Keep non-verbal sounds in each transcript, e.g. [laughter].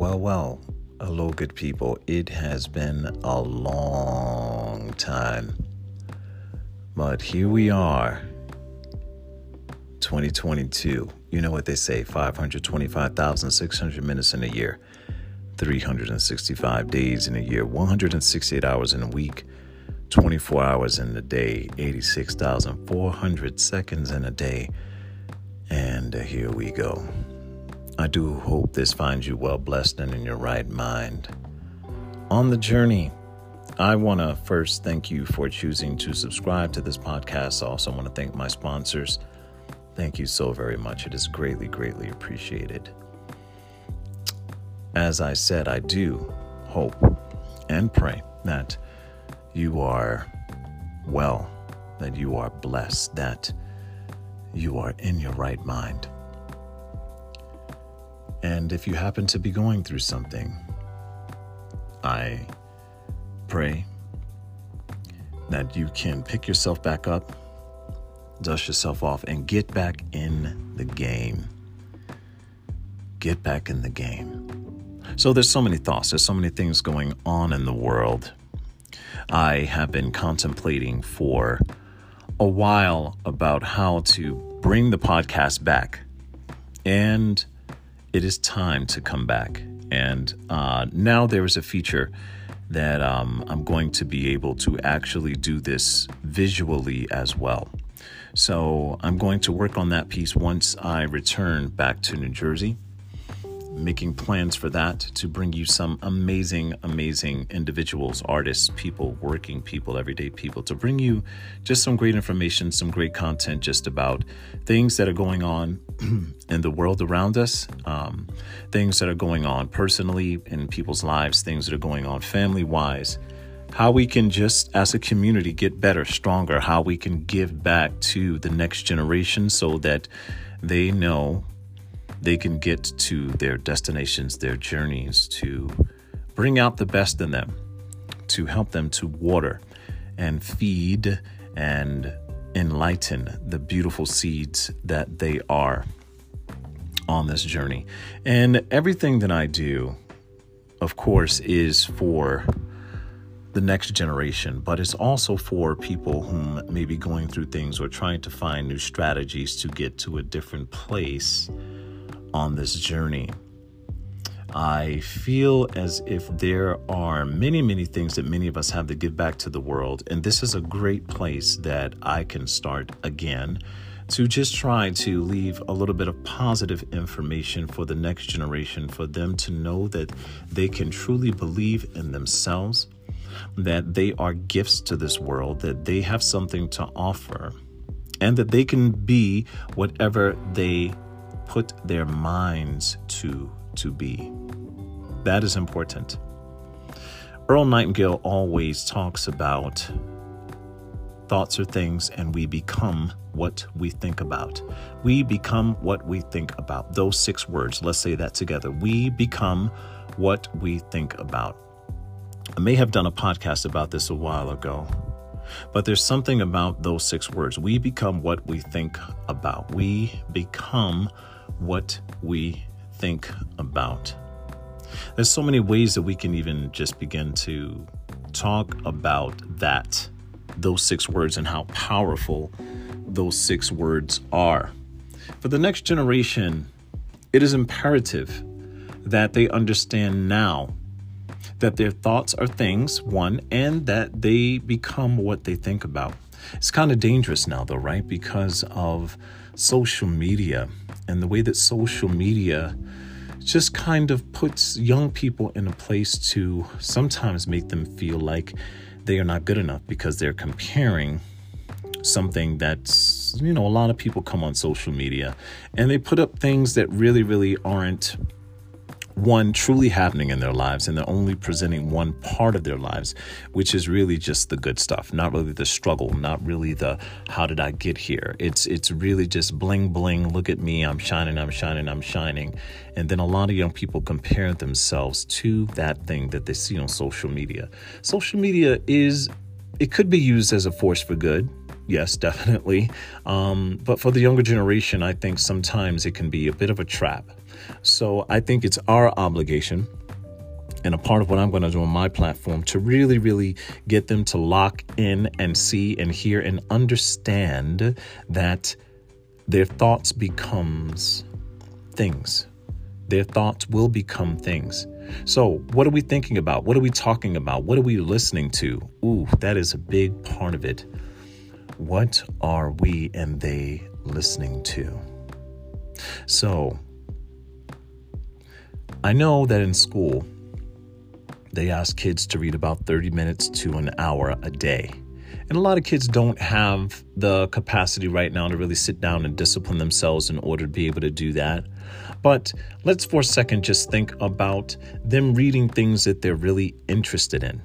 well, well. Hello, good people. It has been a long time. But here we are, 2022. You know what they say 525,600 minutes in a year, 365 days in a year, 168 hours in a week, 24 hours in a day, 86,400 seconds in a day. And uh, here we go. I do hope this finds you well blessed and in your right mind. On the journey, I want to first thank you for choosing to subscribe to this podcast. I also want to thank my sponsors. Thank you so very much. It is greatly, greatly appreciated. As I said, I do hope and pray that you are well, that you are blessed, that you are in your right mind. And if you happen to be going through something, I pray that you can pick yourself back up, dust yourself off, and get back in the game. Get back in the game. So there's so many thoughts, there's so many things going on in the world. I have been contemplating for a while about how to bring the podcast back. And it is time to come back. And uh, now there is a feature that um, I'm going to be able to actually do this visually as well. So I'm going to work on that piece once I return back to New Jersey making plans for that to bring you some amazing, amazing individuals, artists, people, working people, everyday people, to bring you just some great information, some great content just about things that are going on [clears throat] in the world around us, um, things that are going on personally in people's lives, things that are going on family wise. How we can just as a community get better, stronger, how we can give back to the next generation so that they know they can get to their destinations, their journeys, to bring out the best in them, to help them to water and feed and enlighten the beautiful seeds that they are on this journey. And everything that I do, of course, is for the next generation, but it's also for people who may be going through things or trying to find new strategies to get to a different place on this journey. I feel as if there are many, many things that many of us have to give back to the world. And this is a great place that I can start again to just try to leave a little bit of positive information for the next generation, for them to know that they can truly believe in themselves, that they are gifts to this world, that they have something to offer, and that they can be whatever they put their minds to to be. That is important. Earl Nightingale always talks about thoughts are things and we become what we think about. We become what we think about. Those six words, let's say that together. We become what we think about. I may have done a podcast about this a while ago, but there's something about those six words. We become what we think about. We become what we think about. There's so many ways that we can even just begin to talk about that, those six words, and how powerful those six words are. For the next generation, it is imperative that they understand now that their thoughts are things, one, and that they become what they think about. It's kind of dangerous now, though, right? Because of social media and the way that social media just kind of puts young people in a place to sometimes make them feel like they are not good enough because they're comparing something that's, you know, a lot of people come on social media and they put up things that really, really aren't one truly happening in their lives and they're only presenting one part of their lives which is really just the good stuff not really the struggle not really the how did i get here it's it's really just bling bling look at me i'm shining i'm shining i'm shining and then a lot of young people compare themselves to that thing that they see on social media social media is it could be used as a force for good yes, definitely. Um, but for the younger generation, I think sometimes it can be a bit of a trap. So I think it's our obligation and a part of what I'm going to do on my platform to really, really get them to lock in and see and hear and understand that their thoughts becomes things. Their thoughts will become things. So, what are we thinking about? What are we talking about? What are we listening to? Ooh, that is a big part of it. What are we and they listening to? So, I know that in school, they ask kids to read about 30 minutes to an hour a day. And a lot of kids don't have the capacity right now to really sit down and discipline themselves in order to be able to do that. But let's for a second just think about them reading things that they're really interested in.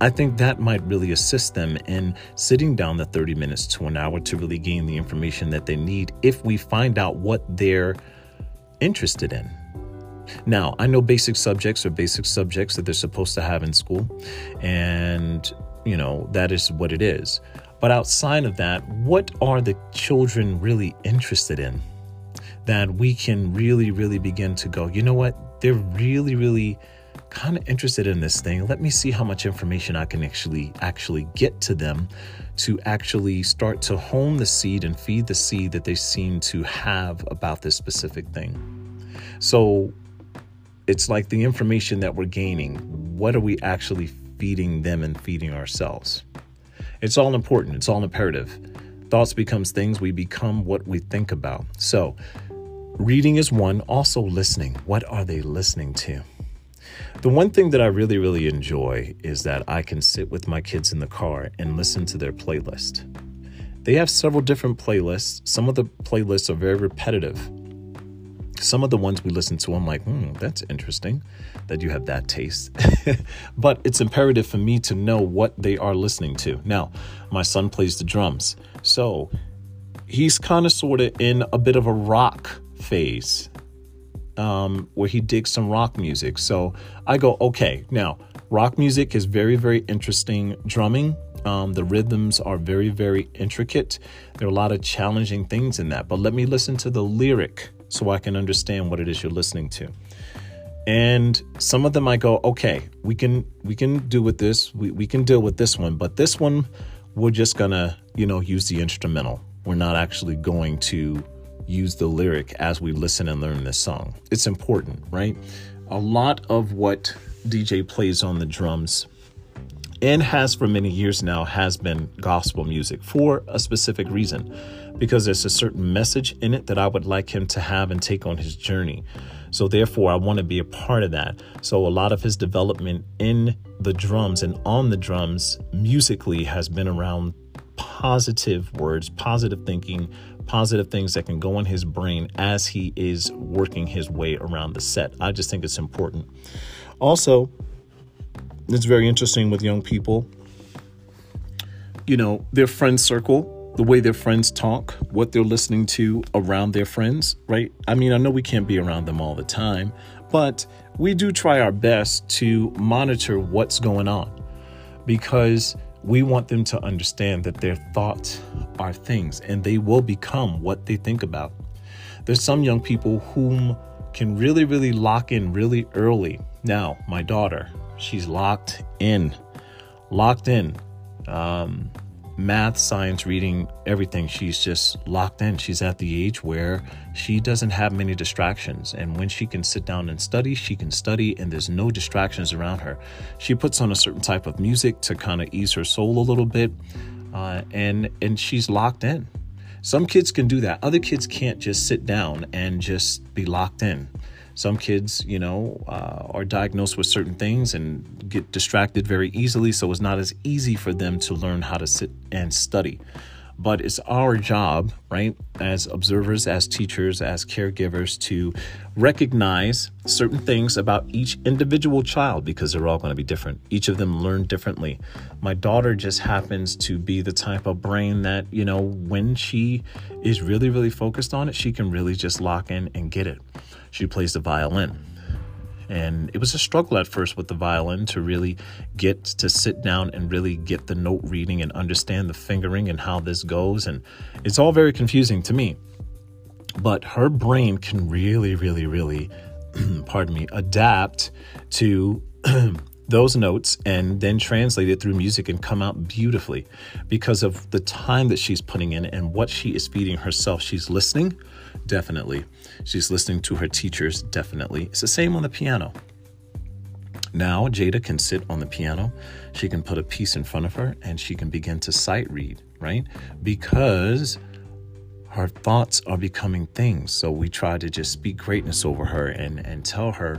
I think that might really assist them in sitting down the 30 minutes to an hour to really gain the information that they need if we find out what they're interested in. Now, I know basic subjects are basic subjects that they're supposed to have in school, and you know, that is what it is. But outside of that, what are the children really interested in? That we can really, really begin to go, you know what? They're really, really kind of interested in this thing. Let me see how much information I can actually actually get to them to actually start to hone the seed and feed the seed that they seem to have about this specific thing. So it's like the information that we're gaining. What are we actually feeding them and feeding ourselves. It's all important, it's all imperative. Thoughts becomes things, we become what we think about. So, reading is one, also listening. What are they listening to? The one thing that I really, really enjoy is that I can sit with my kids in the car and listen to their playlist. They have several different playlists. Some of the playlists are very repetitive some of the ones we listen to, I'm like, hmm, that's interesting that you have that taste. [laughs] but it's imperative for me to know what they are listening to. Now, my son plays the drums. So he's kind of sort of in a bit of a rock phase um, where he digs some rock music. So I go, okay, now rock music is very, very interesting. Drumming, um, the rhythms are very, very intricate. There are a lot of challenging things in that. But let me listen to the lyric so I can understand what it is you're listening to. And some of them I go, okay, we can we can do with this. We, we can deal with this one, but this one we're just gonna, you know, use the instrumental. We're not actually going to use the lyric as we listen and learn this song. It's important, right? A lot of what DJ plays on the drums and has for many years now has been gospel music for a specific reason because there's a certain message in it that I would like him to have and take on his journey. So therefore I want to be a part of that. So a lot of his development in the drums and on the drums musically has been around positive words, positive thinking, positive things that can go in his brain as he is working his way around the set. I just think it's important. Also, it's very interesting with young people. You know, their friend circle, the way their friends talk, what they're listening to around their friends, right? I mean, I know we can't be around them all the time, but we do try our best to monitor what's going on because we want them to understand that their thoughts are things and they will become what they think about. There's some young people whom can really, really lock in really early. Now, my daughter, She's locked in, locked in. Um, math, science, reading, everything. She's just locked in. She's at the age where she doesn't have many distractions. And when she can sit down and study, she can study and there's no distractions around her. She puts on a certain type of music to kind of ease her soul a little bit. Uh, and and she's locked in. Some kids can do that. Other kids can't just sit down and just be locked in. Some kids, you know, uh, are diagnosed with certain things and get distracted very easily, so it's not as easy for them to learn how to sit and study. But it's our job, right, as observers, as teachers, as caregivers, to recognize certain things about each individual child because they're all going to be different. Each of them learn differently. My daughter just happens to be the type of brain that, you know, when she is really, really focused on it, she can really just lock in and get it she plays the violin. And it was a struggle at first with the violin to really get to sit down and really get the note reading and understand the fingering and how this goes. And it's all very confusing to me. But her brain can really, really, really, [clears throat] pardon me, adapt to [clears throat] those notes and then translate it through music and come out beautifully because of the time that she's putting in and what she is feeding herself. She's listening, definitely. She's listening to her teachers, definitely. It's the same on the piano. Now, Jada can sit on the piano. She can put a piece in front of her and she can begin to sight read, right? Because her thoughts are becoming things. So we try to just speak greatness over her and, and tell her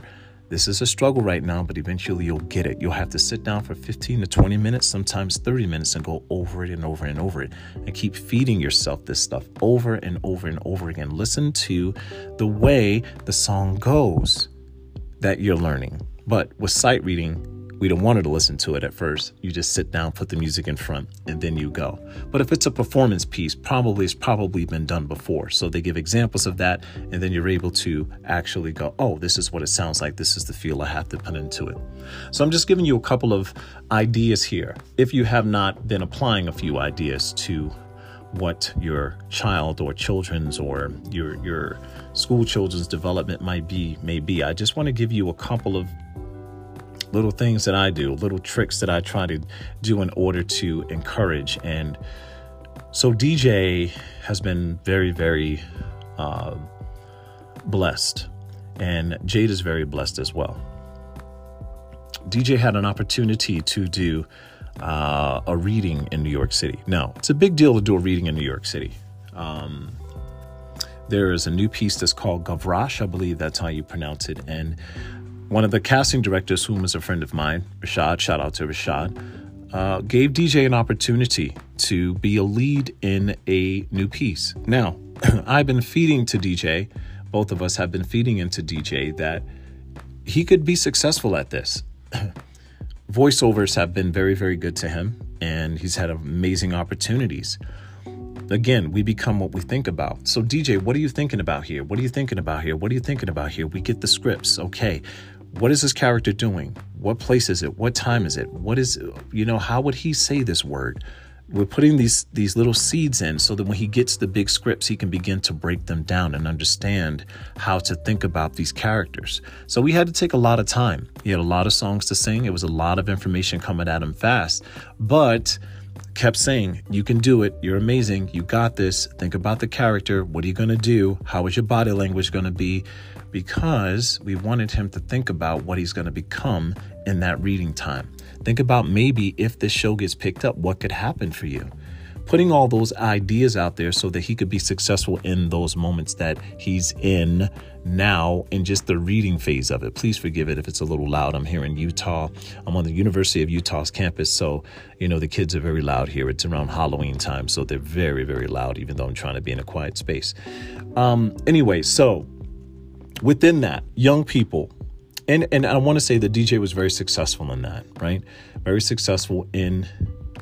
this is a struggle right now, but eventually you'll get it. You'll have to sit down for 15 to 20 minutes, sometimes 30 minutes, and go over it and over and over it and keep feeding yourself this stuff over and over and over again. Listen to the way the song goes that you're learning. But with sight reading, we don't want her to listen to it at first. You just sit down, put the music in front, and then you go. But if it's a performance piece, probably it's probably been done before. So they give examples of that, and then you're able to actually go, oh, this is what it sounds like. This is the feel I have to put into it. So I'm just giving you a couple of ideas here. If you have not been applying a few ideas to what your child or children's or your your school children's development might be may be. I just want to give you a couple of little things that I do, little tricks that I try to do in order to encourage. And so DJ has been very, very uh, blessed, and Jade is very blessed as well. DJ had an opportunity to do uh, a reading in New York City. Now, it's a big deal to do a reading in New York City. Um, there is a new piece that's called Gavrash, I believe that's how you pronounce it. And one of the casting directors, whom is a friend of mine, Rashad, shout out to Rashad, uh, gave DJ an opportunity to be a lead in a new piece. Now, [clears throat] I've been feeding to DJ, both of us have been feeding into DJ that he could be successful at this. [clears throat] Voiceovers have been very, very good to him, and he's had amazing opportunities. Again, we become what we think about. So, DJ, what are you thinking about here? What are you thinking about here? What are you thinking about here? We get the scripts. Okay. What is this character doing? What place is it? What time is it? What is, you know, how would he say this word? We're putting these these little seeds in so that when he gets the big scripts, he can begin to break them down and understand how to think about these characters. So we had to take a lot of time. He had a lot of songs to sing. It was a lot of information coming at him fast, but kept saying, You can do it. You're amazing. You got this. Think about the character. What are you going to do? How is your body language going to be? because we wanted him to think about what he's going to become in that reading time. Think about maybe if this show gets picked up, what could happen for you? Putting all those ideas out there so that he could be successful in those moments that he's in now in just the reading phase of it. Please forgive it if it's a little loud. I'm here in Utah. I'm on the University of Utah's campus, so you know the kids are very loud here. It's around Halloween time, so they're very, very loud, even though I'm trying to be in a quiet space. Um, anyway, so within that, young people, and and I want to say that DJ was very successful in that, right? Very successful in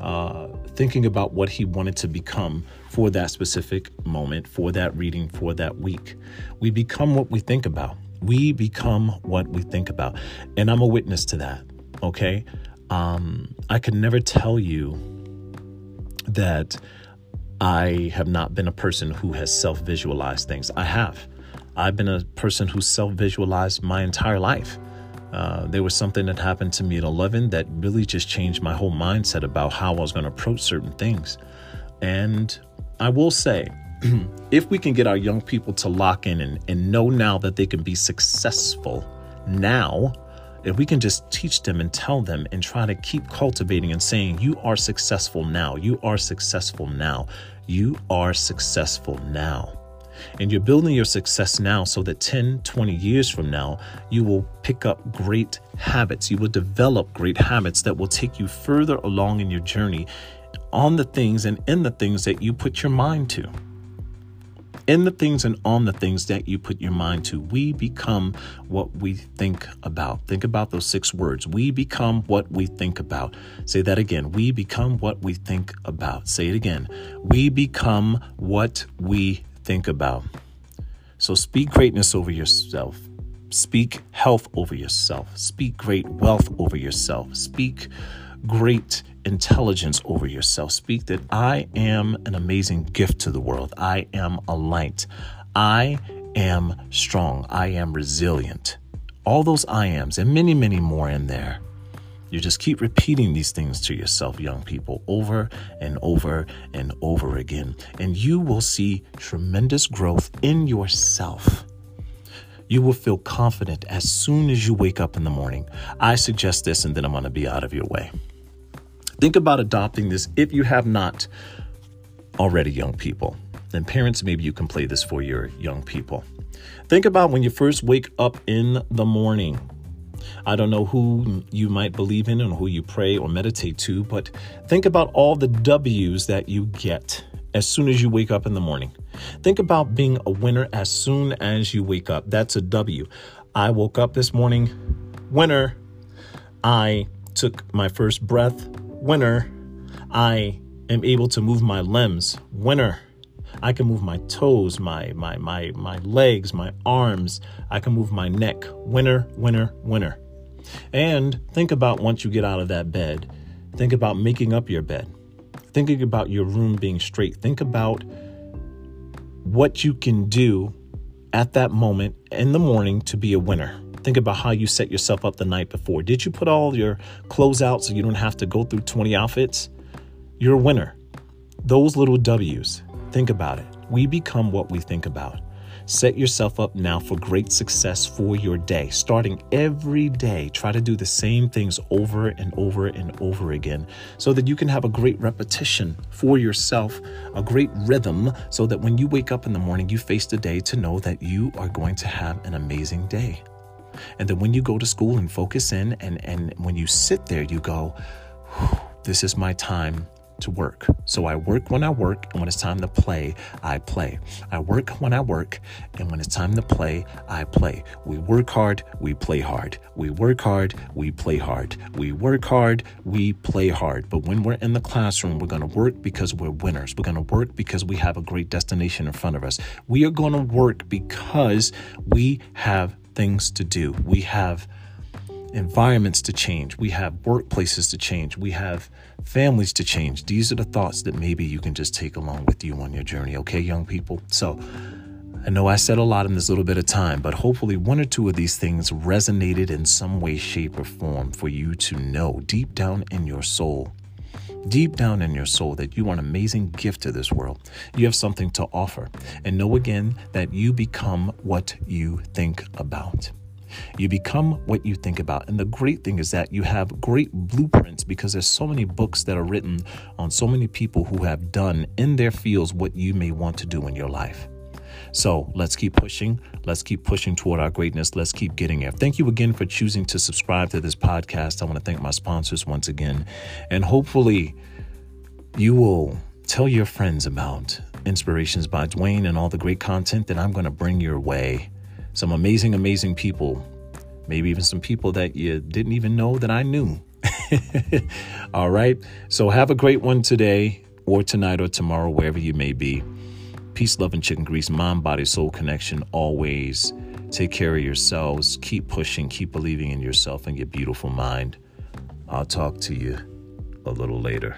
uh, thinking about what he wanted to become for that specific moment, for that reading, for that week. We become what we think about. We become what we think about, and I'm a witness to that. Okay, um, I can never tell you that I have not been a person who has self visualized things. I have. I've been a person who self visualized my entire life. Uh, there was something that happened to me at 11 that really just changed my whole mindset about how I was going to approach certain things. And I will say, [clears throat] if we can get our young people to lock in and, and know now that they can be successful now, if we can just teach them and tell them and try to keep cultivating and saying, You are successful now, you are successful now, you are successful now. And you're building your success now so that 10, 20 years from now, you will pick up great habits. You will develop great habits that will take you further along in your journey on the things and in the things that you put your mind to. In the things and on the things that you put your mind to, we become what we think about. Think about those six words. We become what we think about. Say that again. We become what we think about. Say it again. We become what we think about. So speak greatness over yourself. Speak health over yourself. Speak great wealth over yourself. Speak great intelligence over yourself. Speak that I am an amazing gift to the world. I am a light. I am strong. I am resilient. All those I ams and many, many more in there. You just keep repeating these things to yourself, young people, over and over and over again. And you will see tremendous growth in yourself. You will feel confident as soon as you wake up in the morning. I suggest this, and then I'm going to be out of your way. Think about adopting this if you have not already, young people. Then, parents, maybe you can play this for your young people. Think about when you first wake up in the morning. I don't know who you might believe in and who you pray or meditate to, but think about all the W's that you get as soon as you wake up in the morning. Think about being a winner as soon as you wake up. That's a W. I woke up this morning, winner. I took my first breath, winner. I am able to move my limbs, winner. I can move my toes, my my my my legs, my arms. I can move my neck. Winner, winner, winner. And think about once you get out of that bed, think about making up your bed. Thinking about your room being straight. Think about what you can do at that moment in the morning to be a winner. Think about how you set yourself up the night before. Did you put all your clothes out so you don't have to go through 20 outfits? You're a winner. Those little W's, think about it. We become what we think about. Set yourself up now for great success for your day. Starting every day, try to do the same things over and over and over again so that you can have a great repetition for yourself, a great rhythm, so that when you wake up in the morning, you face the day to know that you are going to have an amazing day. And then when you go to school and focus in, and, and when you sit there, you go, This is my time to work. So I work when I work, and when it's time to play, I play. I work when I work, and when it's time to play, I play. We work hard, we play hard. We work hard, we play hard. We work hard, we play hard. But when we're in the classroom, we're going to work because we're winners. We're going to work because we have a great destination in front of us. We are going to work because we have things to do. We have environments to change. We have workplaces to change. We have families to change. These are the thoughts that maybe you can just take along with you on your journey, okay, young people? So, I know I said a lot in this little bit of time, but hopefully one or two of these things resonated in some way, shape, or form for you to know deep down in your soul, deep down in your soul, that you are an amazing gift to this world. You have something to offer. And know again that you become what you think about. You become what you think about. And the great thing is that you have great blueprints because there's so many books that are written on so many people who have done in their fields what you may want to do in your life. So let's keep pushing. Let's keep pushing toward our greatness. Let's keep getting there. Thank you again for choosing to subscribe to this podcast. I want to thank my sponsors once again. And hopefully, you will tell your friends about Inspirations by Dwayne and all the great content that I'm going to bring your way some amazing, amazing people, maybe even some people that you didn't even know that I knew. [laughs] All right. So have a great one today or tonight or tomorrow, wherever you may be. Peace, love, and chicken grease, mind, body, soul connection always. Take care of yourselves. Keep pushing. Keep believing in yourself and your beautiful mind. I'll talk to you a little later.